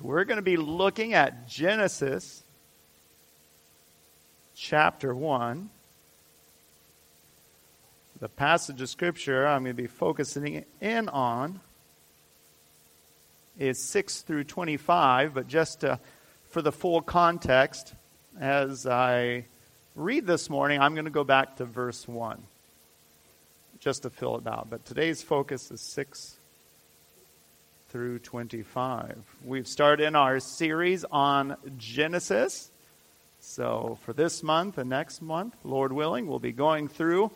We're going to be looking at Genesis chapter 1. The passage of Scripture I'm going to be focusing in on is 6 through 25, but just to, for the full context, as I read this morning, I'm going to go back to verse 1 just to fill it out. But today's focus is 6 through 25. We've started in our series on Genesis. So for this month and next month, Lord willing, we'll be going through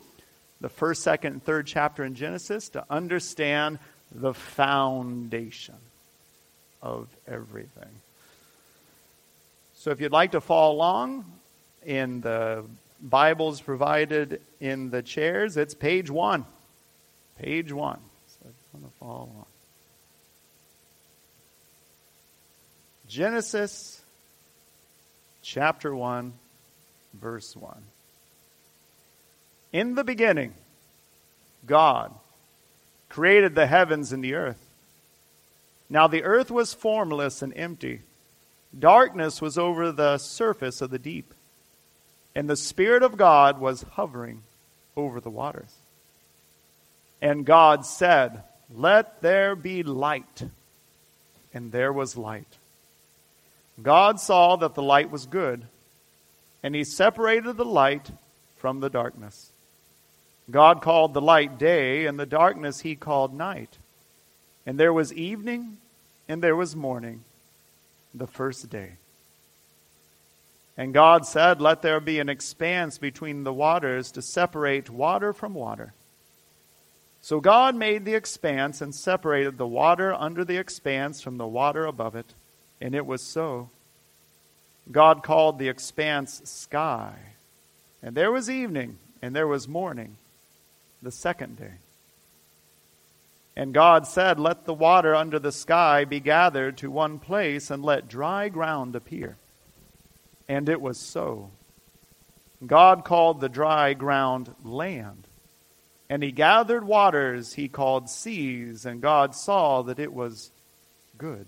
the first, second, and third chapter in Genesis to understand the foundation of everything. So if you'd like to follow along in the Bibles provided in the chairs, it's page one. Page one. So I just want to follow along. Genesis chapter 1, verse 1. In the beginning, God created the heavens and the earth. Now the earth was formless and empty. Darkness was over the surface of the deep, and the Spirit of God was hovering over the waters. And God said, Let there be light. And there was light. God saw that the light was good, and he separated the light from the darkness. God called the light day, and the darkness he called night. And there was evening and there was morning the first day. And God said, Let there be an expanse between the waters to separate water from water. So God made the expanse and separated the water under the expanse from the water above it, and it was so. God called the expanse sky. And there was evening, and there was morning, the second day. And God said, Let the water under the sky be gathered to one place, and let dry ground appear. And it was so. God called the dry ground land. And he gathered waters he called seas, and God saw that it was good.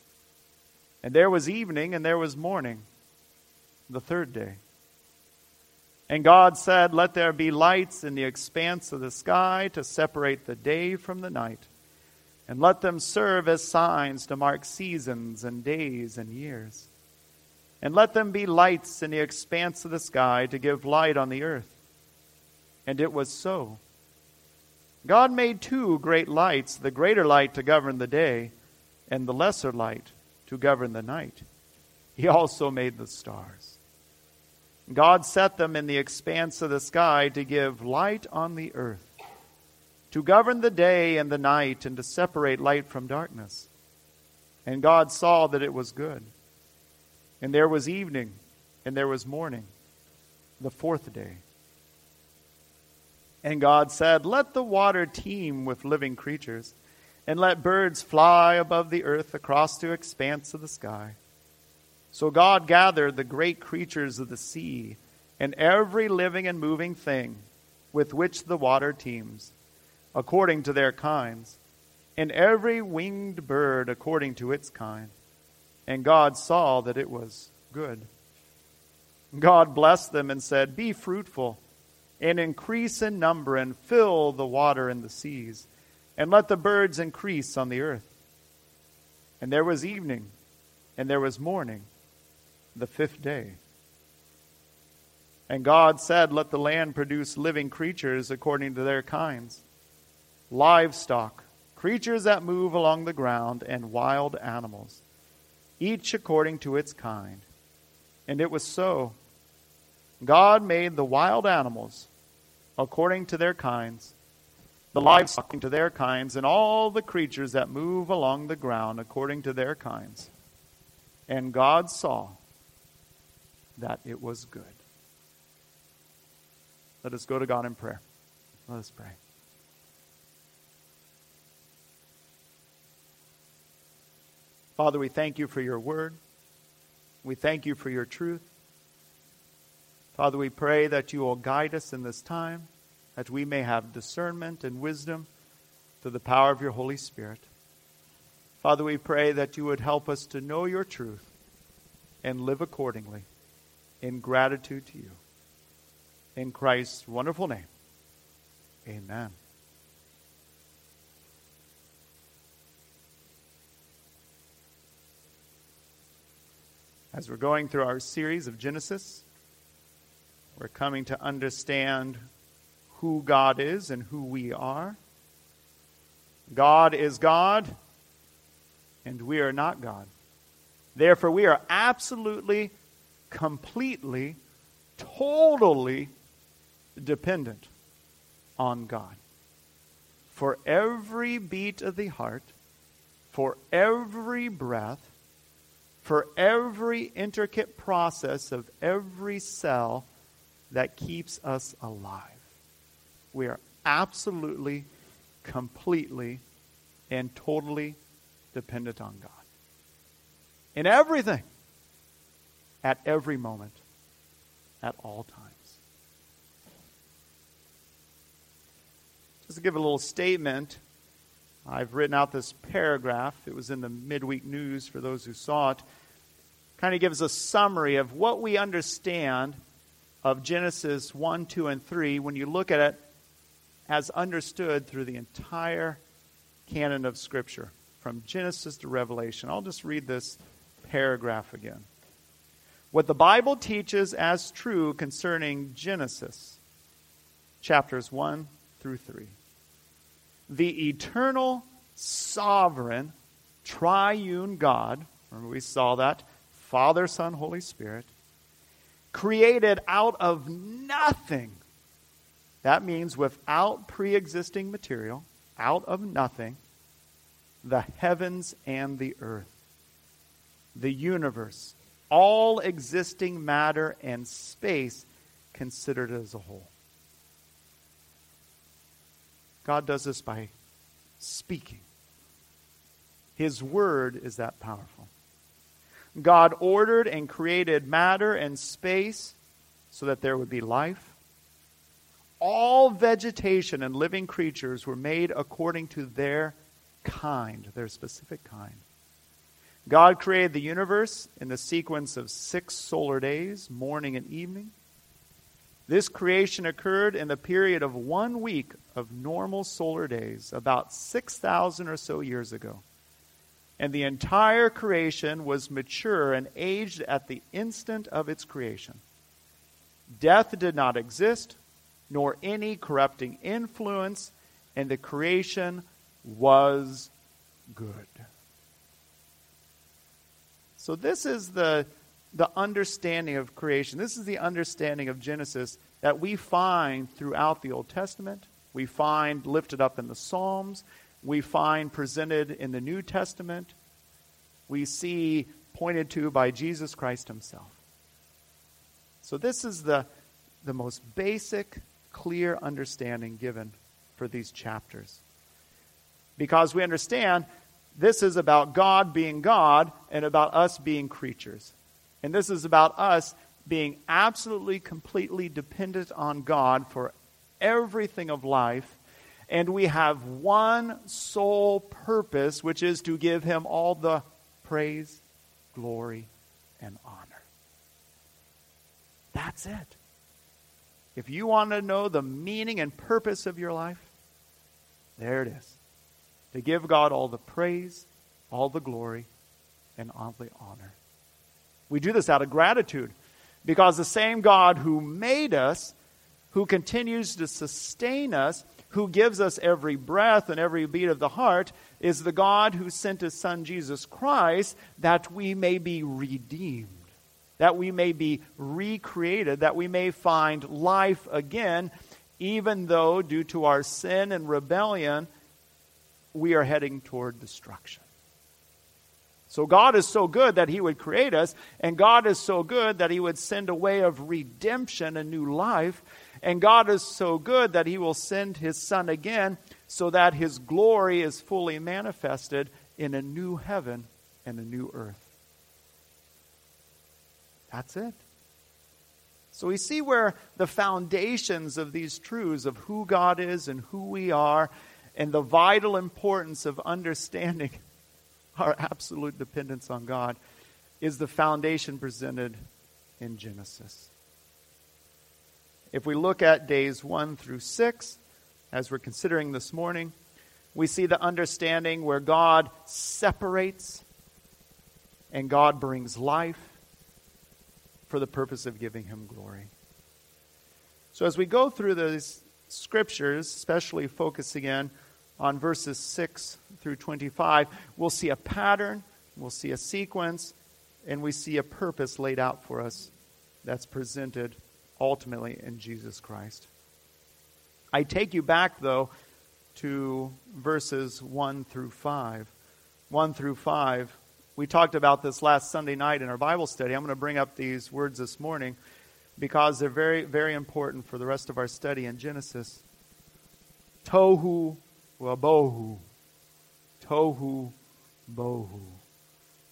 And there was evening and there was morning, the third day. And God said, Let there be lights in the expanse of the sky to separate the day from the night, and let them serve as signs to mark seasons and days and years. And let them be lights in the expanse of the sky to give light on the earth. And it was so. God made two great lights the greater light to govern the day, and the lesser light to govern the night. He also made the stars. God set them in the expanse of the sky to give light on the earth, to govern the day and the night, and to separate light from darkness. And God saw that it was good. And there was evening, and there was morning, the fourth day. And God said, Let the water teem with living creatures, and let birds fly above the earth across the expanse of the sky. So God gathered the great creatures of the sea and every living and moving thing with which the water teems, according to their kinds, and every winged bird according to its kind. And God saw that it was good. God blessed them and said, Be fruitful and increase in number and fill the water and the seas, and let the birds increase on the earth. And there was evening, and there was morning the fifth day. And God said, Let the land produce living creatures according to their kinds, livestock, creatures that move along the ground, and wild animals, each according to its kind. And it was so. God made the wild animals according to their kinds, the livestock to their kinds, and all the creatures that move along the ground according to their kinds. And God saw that it was good. Let us go to God in prayer. Let us pray. Father, we thank you for your word. We thank you for your truth. Father, we pray that you will guide us in this time that we may have discernment and wisdom through the power of your Holy Spirit. Father, we pray that you would help us to know your truth and live accordingly in gratitude to you. In Christ's wonderful name, amen. As we're going through our series of Genesis, we're coming to understand who God is and who we are. God is God, and we are not God. Therefore, we are absolutely, completely, totally dependent on God. For every beat of the heart, for every breath, for every intricate process of every cell that keeps us alive. We are absolutely, completely, and totally dependent on God. In everything, at every moment, at all times. Just to give a little statement, I've written out this paragraph. It was in the midweek news for those who saw it. Kind of gives a summary of what we understand of Genesis 1, 2, and 3 when you look at it as understood through the entire canon of Scripture, from Genesis to Revelation. I'll just read this paragraph again. What the Bible teaches as true concerning Genesis, chapters 1 through 3. The eternal, sovereign, triune God, remember we saw that, Father, Son, Holy Spirit, created out of nothing that means without pre existing material, out of nothing, the heavens and the earth, the universe, all existing matter and space considered as a whole. God does this by speaking. His word is that powerful. God ordered and created matter and space so that there would be life all vegetation and living creatures were made according to their kind, their specific kind. God created the universe in the sequence of six solar days, morning and evening. This creation occurred in the period of one week of normal solar days, about 6,000 or so years ago. And the entire creation was mature and aged at the instant of its creation. Death did not exist, nor any corrupting influence, and the creation was good. So, this is the, the understanding of creation. This is the understanding of Genesis that we find throughout the Old Testament. We find lifted up in the Psalms. We find presented in the New Testament. We see pointed to by Jesus Christ himself. So, this is the, the most basic clear understanding given for these chapters. Because we understand this is about God being God and about us being creatures. And this is about us being absolutely, completely dependent on God for everything of life. And we have one sole purpose, which is to give Him all the praise, glory, and honor. That's it. If you want to know the meaning and purpose of your life, there it is. To give God all the praise, all the glory, and all the honor. We do this out of gratitude because the same God who made us, who continues to sustain us, who gives us every breath and every beat of the heart, is the God who sent his Son Jesus Christ that we may be redeemed that we may be recreated, that we may find life again even though, due to our sin and rebellion, we are heading toward destruction. So God is so good that He would create us, and God is so good that He would send a way of redemption, a new life, and God is so good that He will send His Son again so that His glory is fully manifested in a new heaven and a new earth. That's it. So we see where the foundations of these truths of who God is and who we are and the vital importance of understanding our absolute dependence on God is the foundation presented in Genesis. If we look at days 1 through 6, as we're considering this morning, we see the understanding where God separates and God brings life for the purpose of giving him glory. So as we go through these scriptures, especially focusing in on verses 6 through 25, we'll see a pattern, we'll see a sequence, and we see a purpose laid out for us that's presented ultimately in Jesus Christ. I take you back, though, to verses 1 through 5. 1 through 5 we talked about this last Sunday night in our Bible study. I'm going to bring up these words this morning because they're very, very important for the rest of our study in Genesis. Tohu wabohu. Tohu bohu.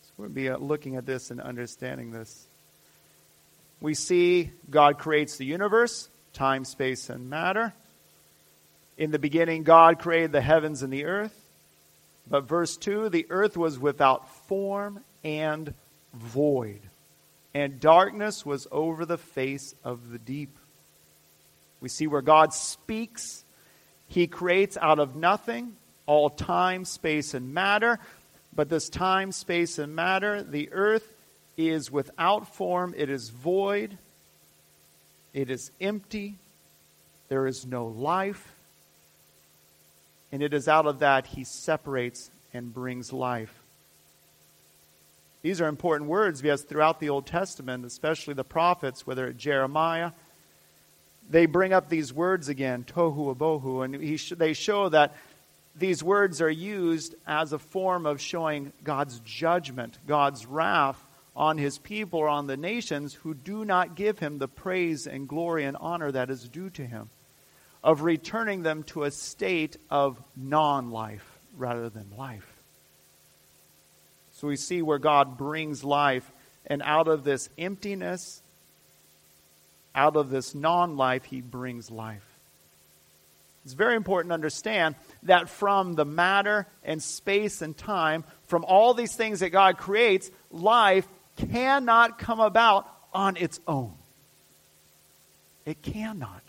So we'll be uh, looking at this and understanding this. We see God creates the universe, time, space, and matter. In the beginning, God created the heavens and the earth. But verse 2 the earth was without form and void, and darkness was over the face of the deep. We see where God speaks, He creates out of nothing all time, space, and matter. But this time, space, and matter, the earth is without form, it is void, it is empty, there is no life. And it is out of that he separates and brings life. These are important words because throughout the Old Testament, especially the prophets, whether it's Jeremiah, they bring up these words again, tohu abohu, and sh- they show that these words are used as a form of showing God's judgment, God's wrath on his people or on the nations who do not give him the praise and glory and honor that is due to him of returning them to a state of non life rather than life. So we see where God brings life, and out of this emptiness, out of this non life, He brings life. It's very important to understand that from the matter and space and time, from all these things that God creates, life cannot come about on its own. It cannot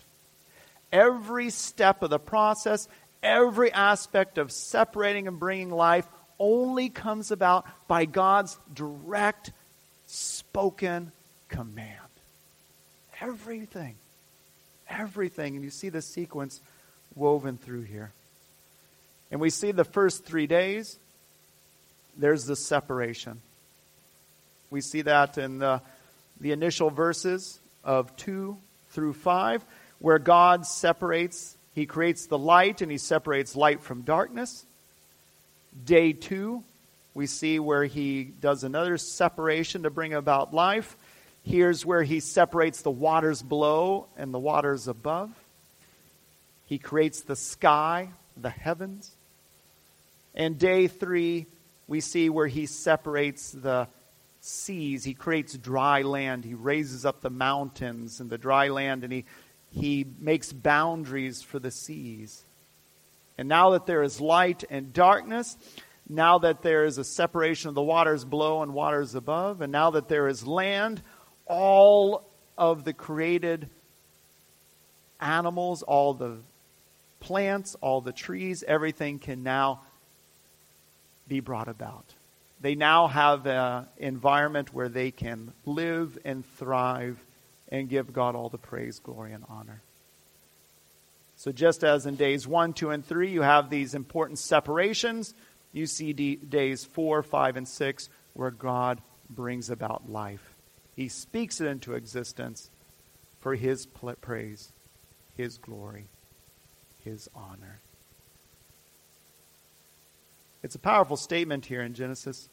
every step of the process, every aspect of separating and bringing life only comes about by God's direct spoken command. Everything. Everything. And you see the sequence woven through here. And we see the first three days, there's the separation. We see that in the, the initial verses of 2 through 5 where God separates, He creates the light and He separates light from darkness. Day two, we see where He does another separation to bring about life. Here's where He separates the waters below and the waters above. He creates the sky, the heavens. And day three, we see where He separates the seas. He creates dry land. He raises up the mountains and the dry land, and He he makes boundaries for the seas. And now that there is light and darkness, now that there is a separation of the waters below and waters above, and now that there is land, all of the created animals, all the plants, all the trees, everything can now be brought about. They now have an environment where they can live and thrive and give God all the praise, glory, and honor. So, just as in days 1, 2, and 3, you have these important separations, you see d- days 4, 5, and 6 where God brings about life. He speaks it into existence for His pl- praise his glory, his honor. It's a powerful statement here in Genesis.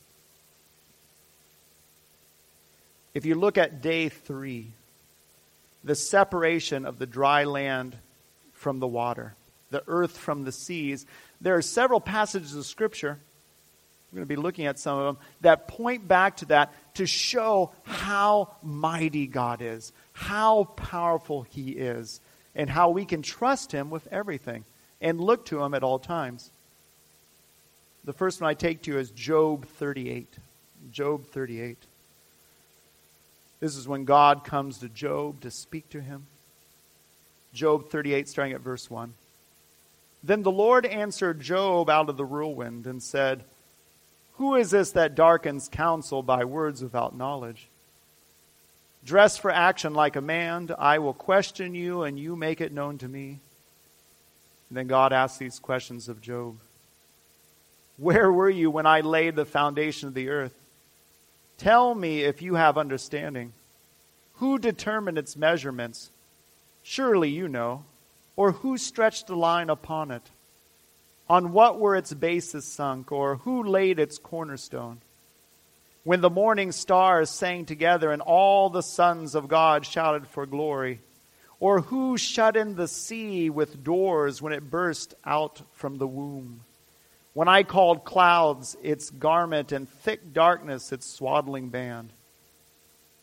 If you look at day three, the separation of the dry land from the water, the earth from the seas, there are several passages of Scripture, we're going to be looking at some of them, that point back to that to show how mighty God is, how powerful He is, and how we can trust Him with everything and look to Him at all times. The first one I take to you is Job 38. Job 38. This is when God comes to Job to speak to him. Job 38, starting at verse 1. Then the Lord answered Job out of the whirlwind and said, Who is this that darkens counsel by words without knowledge? Dress for action like a man, I will question you, and you make it known to me. And then God asks these questions of Job Where were you when I laid the foundation of the earth? Tell me if you have understanding. Who determined its measurements? Surely you know. Or who stretched the line upon it? On what were its bases sunk? Or who laid its cornerstone? When the morning stars sang together and all the sons of God shouted for glory? Or who shut in the sea with doors when it burst out from the womb? When I called clouds its garment and thick darkness its swaddling band,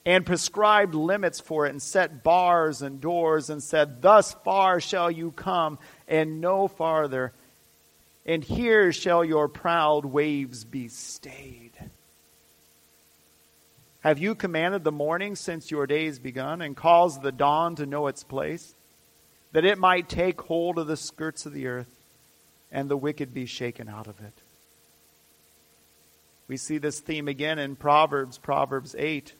and prescribed limits for it, and set bars and doors, and said, Thus far shall you come, and no farther, and here shall your proud waves be stayed. Have you commanded the morning since your days begun, and caused the dawn to know its place, that it might take hold of the skirts of the earth? And the wicked be shaken out of it. We see this theme again in Proverbs, Proverbs 8.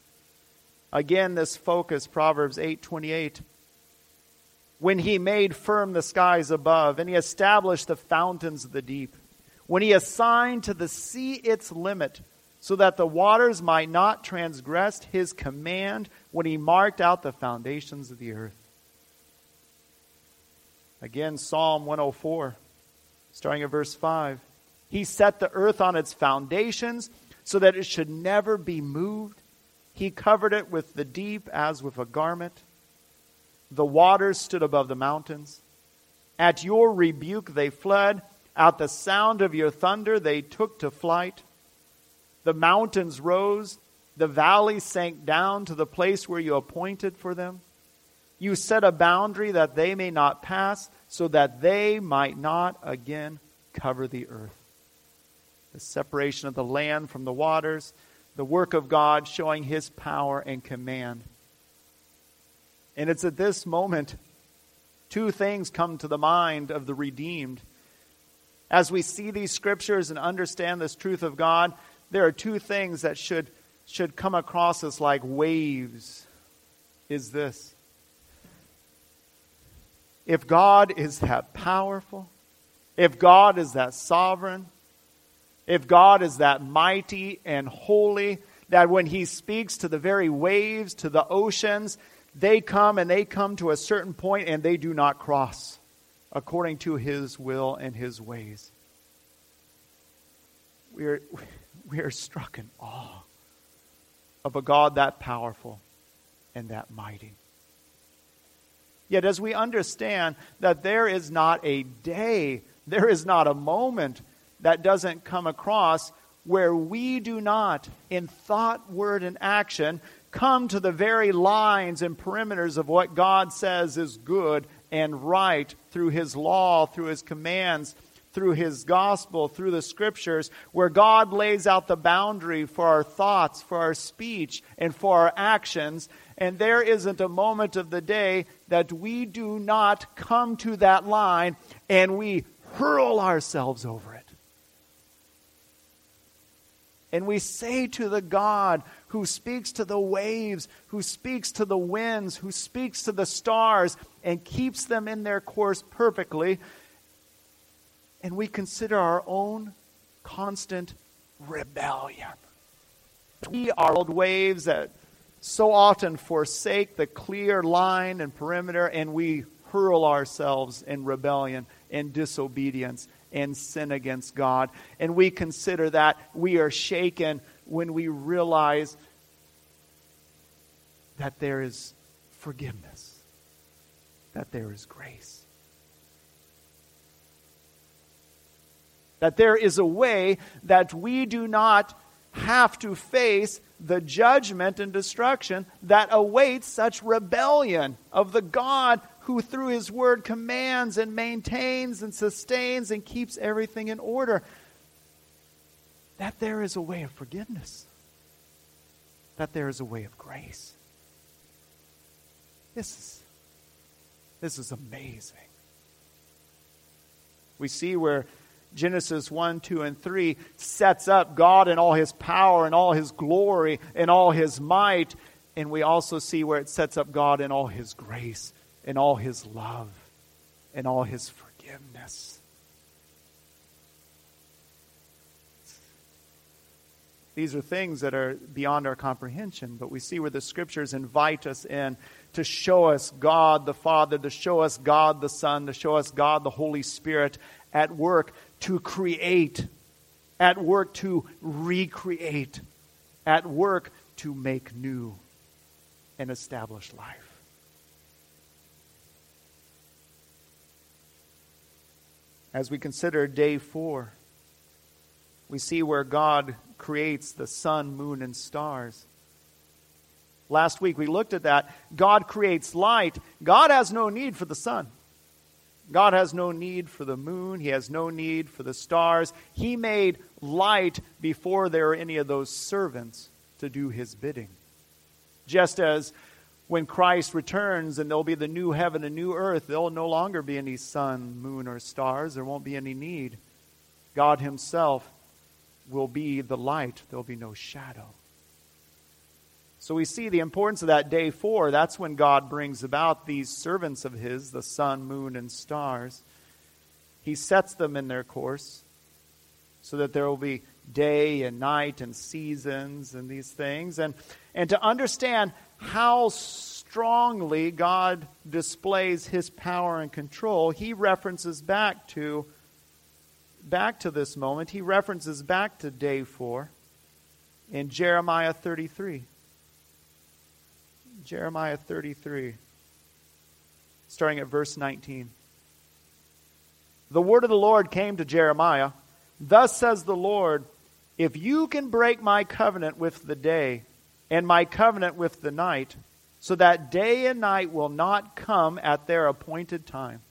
Again, this focus, Proverbs 8:28. When he made firm the skies above, and he established the fountains of the deep, when he assigned to the sea its limit, so that the waters might not transgress his command, when he marked out the foundations of the earth. Again, Psalm 104 starting at verse 5. He set the earth on its foundations so that it should never be moved. He covered it with the deep as with a garment. The waters stood above the mountains. At your rebuke they fled. At the sound of your thunder they took to flight. The mountains rose. The valleys sank down to the place where you appointed for them. You set a boundary that they may not pass so that they might not again cover the earth. The separation of the land from the waters, the work of God showing his power and command. And it's at this moment two things come to the mind of the redeemed. As we see these scriptures and understand this truth of God, there are two things that should, should come across us like waves. Is this if God is that powerful, if God is that sovereign, if God is that mighty and holy, that when He speaks to the very waves, to the oceans, they come and they come to a certain point and they do not cross according to His will and His ways. We are, we are struck in awe of a God that powerful and that mighty. Yet, as we understand that there is not a day, there is not a moment that doesn't come across where we do not, in thought, word, and action, come to the very lines and perimeters of what God says is good and right through His law, through His commands, through His gospel, through the scriptures, where God lays out the boundary for our thoughts, for our speech, and for our actions. And there isn't a moment of the day that we do not come to that line and we hurl ourselves over it. And we say to the God who speaks to the waves, who speaks to the winds, who speaks to the stars, and keeps them in their course perfectly, and we consider our own constant rebellion. We are old waves that so often forsake the clear line and perimeter, and we hurl ourselves in rebellion and disobedience and sin against God. And we consider that we are shaken when we realize that there is forgiveness, that there is grace. That there is a way that we do not have to face the judgment and destruction that awaits such rebellion of the God who, through His Word, commands and maintains and sustains and keeps everything in order. That there is a way of forgiveness, that there is a way of grace. This is, this is amazing. We see where Genesis 1, 2, and 3 sets up God in all his power and all his glory and all his might. And we also see where it sets up God in all his grace and all his love and all his forgiveness. These are things that are beyond our comprehension, but we see where the scriptures invite us in to show us God the Father, to show us God the Son, to show us God the Holy Spirit at work to create, at work to recreate, at work to make new and establish life. As we consider day four, we see where God creates the sun, moon, and stars. Last week we looked at that. God creates light. God has no need for the sun. God has no need for the moon. He has no need for the stars. He made light before there were any of those servants to do his bidding. Just as when Christ returns and there'll be the new heaven and new earth, there'll no longer be any sun, moon, or stars. There won't be any need. God Himself will be the light. There'll be no shadow. So we see the importance of that day four. That's when God brings about these servants of His, the sun, moon, and stars. He sets them in their course so that there will be day and night and seasons and these things. And, and to understand how strongly God displays his power and control, he references back to back to this moment. He references back to day 4 in Jeremiah 33. Jeremiah 33 starting at verse 19. The word of the Lord came to Jeremiah. Thus says the Lord, if you can break my covenant with the day and my covenant with the night, so that day and night will not come at their appointed time.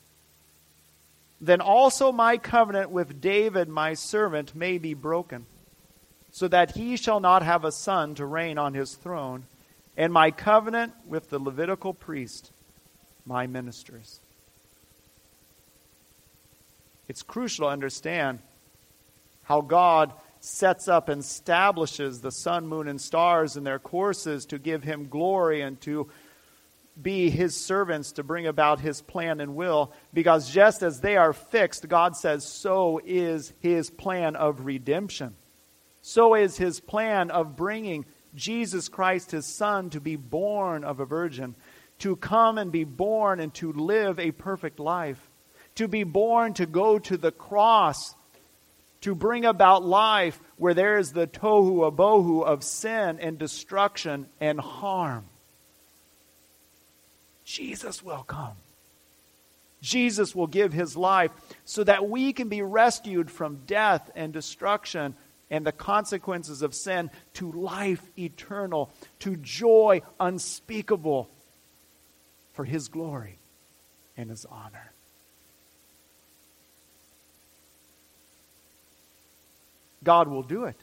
Then also my covenant with David my servant may be broken, so that he shall not have a son to reign on his throne, and my covenant with the Levitical priest, my ministers. It's crucial to understand how God sets up and establishes the sun, moon, and stars in their courses to give him glory and to be his servants to bring about his plan and will. Because just as they are fixed, God says, so is his plan of redemption. So is his plan of bringing Jesus Christ, his son, to be born of a virgin, to come and be born and to live a perfect life, to be born to go to the cross to bring about life where there is the tohu abohu of sin and destruction and harm. Jesus will come. Jesus will give his life so that we can be rescued from death and destruction and the consequences of sin to life eternal, to joy unspeakable for his glory and his honor. God will do it.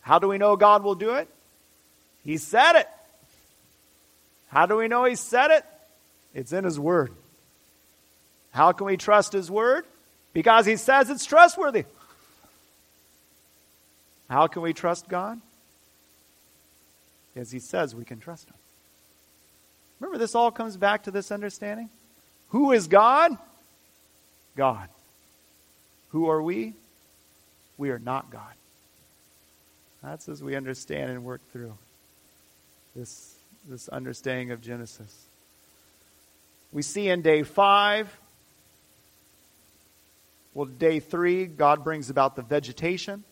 How do we know God will do it? He said it. How do we know He said it? It's in His Word. How can we trust His Word? Because He says it's trustworthy. How can we trust God? Because He says we can trust Him. Remember, this all comes back to this understanding. Who is God? God. Who are we? we are not God. That's as we understand and work through this, this understanding of Genesis. We see in day five, well, day three, God brings about the vegetation,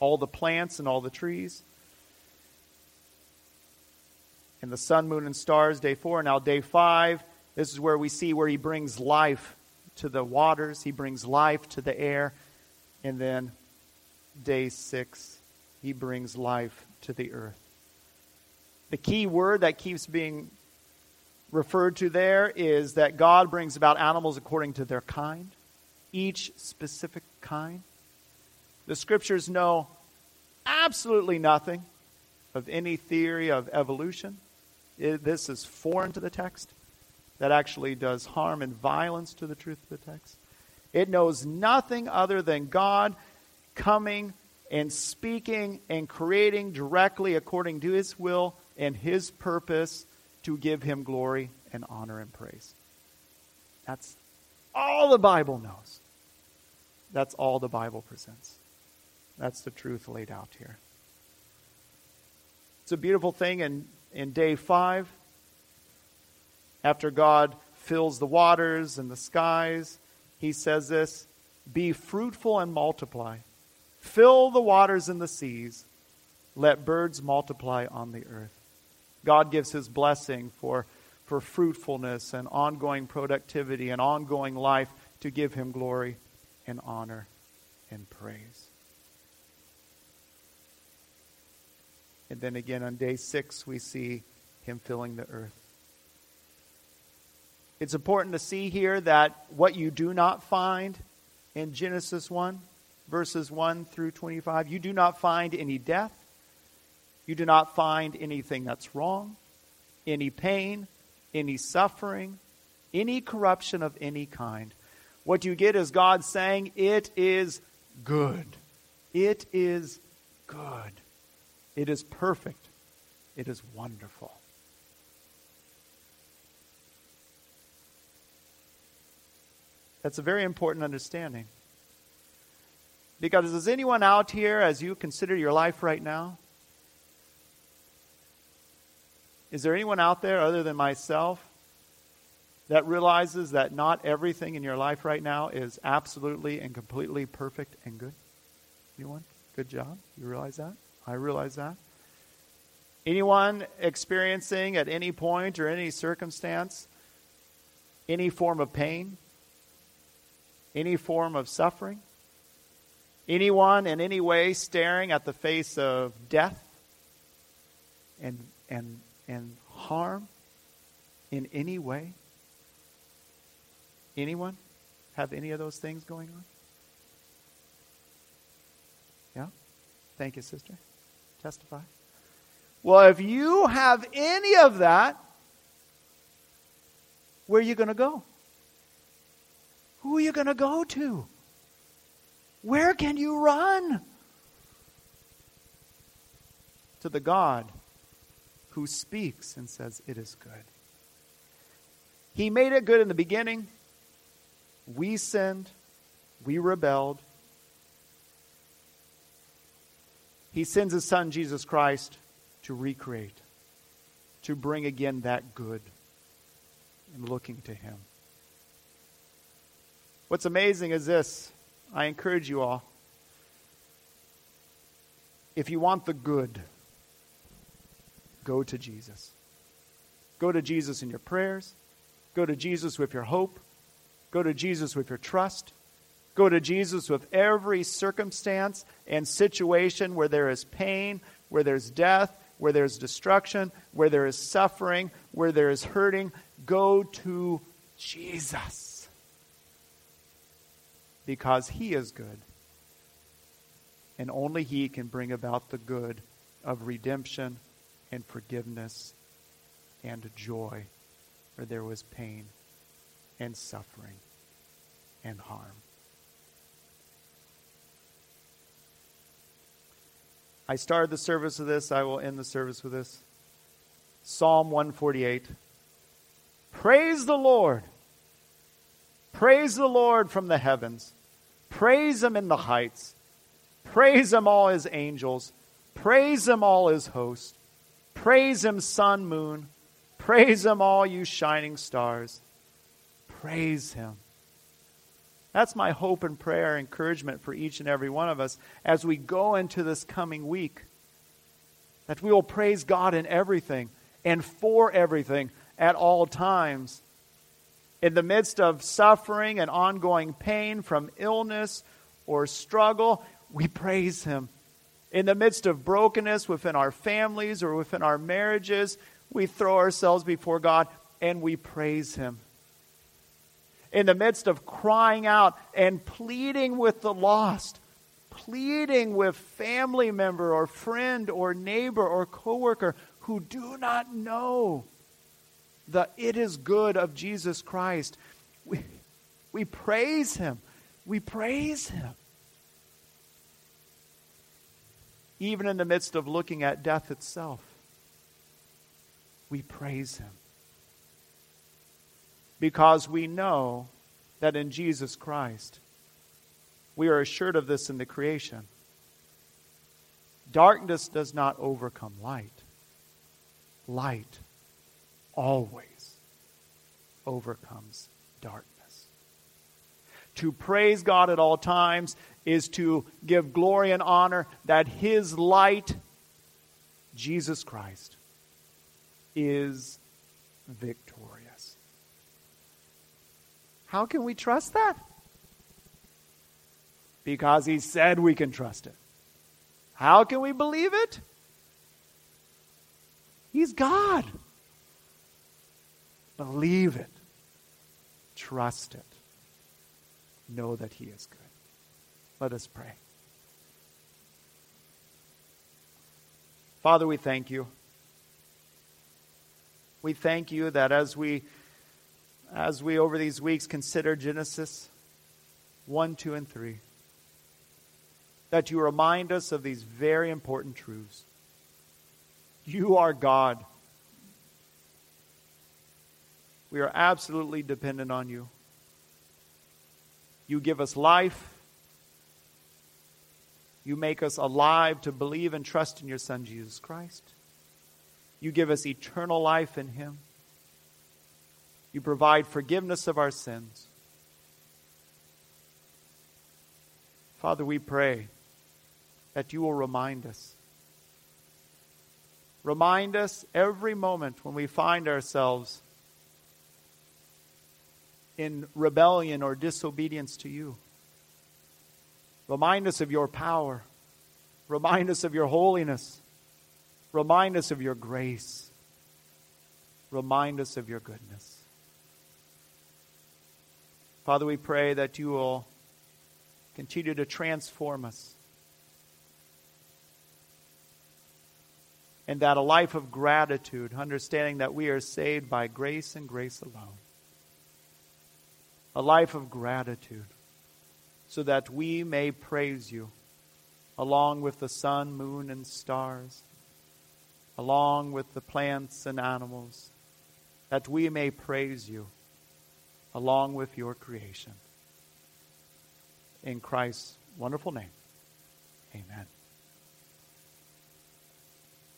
all the plants and all the trees. And the sun, moon, and stars, day four. Now, day five, this is where we see where he brings life to the waters, he brings life to the air. And then day six, he brings life to the earth. The key word that keeps being referred to there is that God brings about animals according to their kind, each specific kind. The scriptures know absolutely nothing of any theory of evolution. It, this is foreign to the text. That actually does harm and violence to the truth of the text. It knows nothing other than God coming and speaking and creating directly according to his will and his purpose to give him glory and honor and praise. That's all the Bible knows. That's all the Bible presents. That's the truth laid out here. It's a beautiful thing in, in day five. After God fills the waters and the skies, he says this Be fruitful and multiply. Fill the waters and the seas. Let birds multiply on the earth. God gives his blessing for, for fruitfulness and ongoing productivity and ongoing life to give him glory and honor and praise. And then again on day six, we see him filling the earth. It's important to see here that what you do not find in Genesis 1, verses 1 through 25, you do not find any death, you do not find anything that's wrong, any pain, any suffering, any corruption of any kind. What you get is God saying, It is good. It is good. It is perfect. It is wonderful. That's a very important understanding. Because is anyone out here, as you consider your life right now, Is there anyone out there other than myself that realizes that not everything in your life right now is absolutely and completely perfect and good? Anyone? Good job. You realize that? I realize that. Anyone experiencing at any point or any circumstance any form of pain? Any form of suffering? Anyone in any way staring at the face of death and, and and harm in any way? Anyone have any of those things going on? Yeah? Thank you, sister. Testify. Well, if you have any of that, where are you going to go? Who are you going to go to? Where can you run? To the God who speaks and says, It is good. He made it good in the beginning. We sinned. We rebelled. He sends his son, Jesus Christ, to recreate, to bring again that good, and looking to him. What's amazing is this I encourage you all. If you want the good, go to Jesus. Go to Jesus in your prayers. Go to Jesus with your hope. Go to Jesus with your trust. Go to Jesus with every circumstance and situation where there is pain, where there's death, where there's destruction, where there is suffering, where there is hurting. Go to Jesus. Because He is good. And only He can bring about the good of redemption and forgiveness and joy where there was pain and suffering and harm. I started the service with this. I will end the service with this. Psalm 148. Praise the Lord. Praise the Lord from the heavens. Praise him in the heights. Praise him, all his angels. Praise him, all his hosts. Praise him, sun, moon. Praise him, all you shining stars. praise Him. That's my hope and prayer, encouragement for each and every one of us as we go into this coming week. That we will praise God in everything and for everything at all times. In the midst of suffering and ongoing pain from illness or struggle, we praise Him. In the midst of brokenness within our families or within our marriages, we throw ourselves before God and we praise Him. In the midst of crying out and pleading with the lost, pleading with family member or friend or neighbor or coworker who do not know the it is good of Jesus Christ, we, we praise Him. We praise Him. Even in the midst of looking at death itself, we praise Him. Because we know that in Jesus Christ, we are assured of this in the creation. Darkness does not overcome light. Light always overcomes darkness. To praise God at all times is to give glory and honor that His light, Jesus Christ, is victorious. How can we trust that? Because He said we can trust it. How can we believe it? He's God. Believe it. Trust it. Know that He is good. Let us pray. Father, we thank you. We thank you that as we as we over these weeks consider Genesis 1, 2, and 3, that you remind us of these very important truths. You are God. We are absolutely dependent on you. You give us life. You make us alive to believe and trust in your Son, Jesus Christ. You give us eternal life in Him. You provide forgiveness of our sins. Father, we pray that you will remind us. Remind us every moment when we find ourselves in rebellion or disobedience to you. Remind us of your power. Remind us of your holiness. Remind us of your grace. Remind us of your goodness. Father, we pray that you will continue to transform us. And that a life of gratitude, understanding that we are saved by grace and grace alone a life of gratitude, so that we may praise you along with the sun, moon, and stars, along with the plants and animals, that we may praise you along with your creation. In Christ's wonderful name, amen.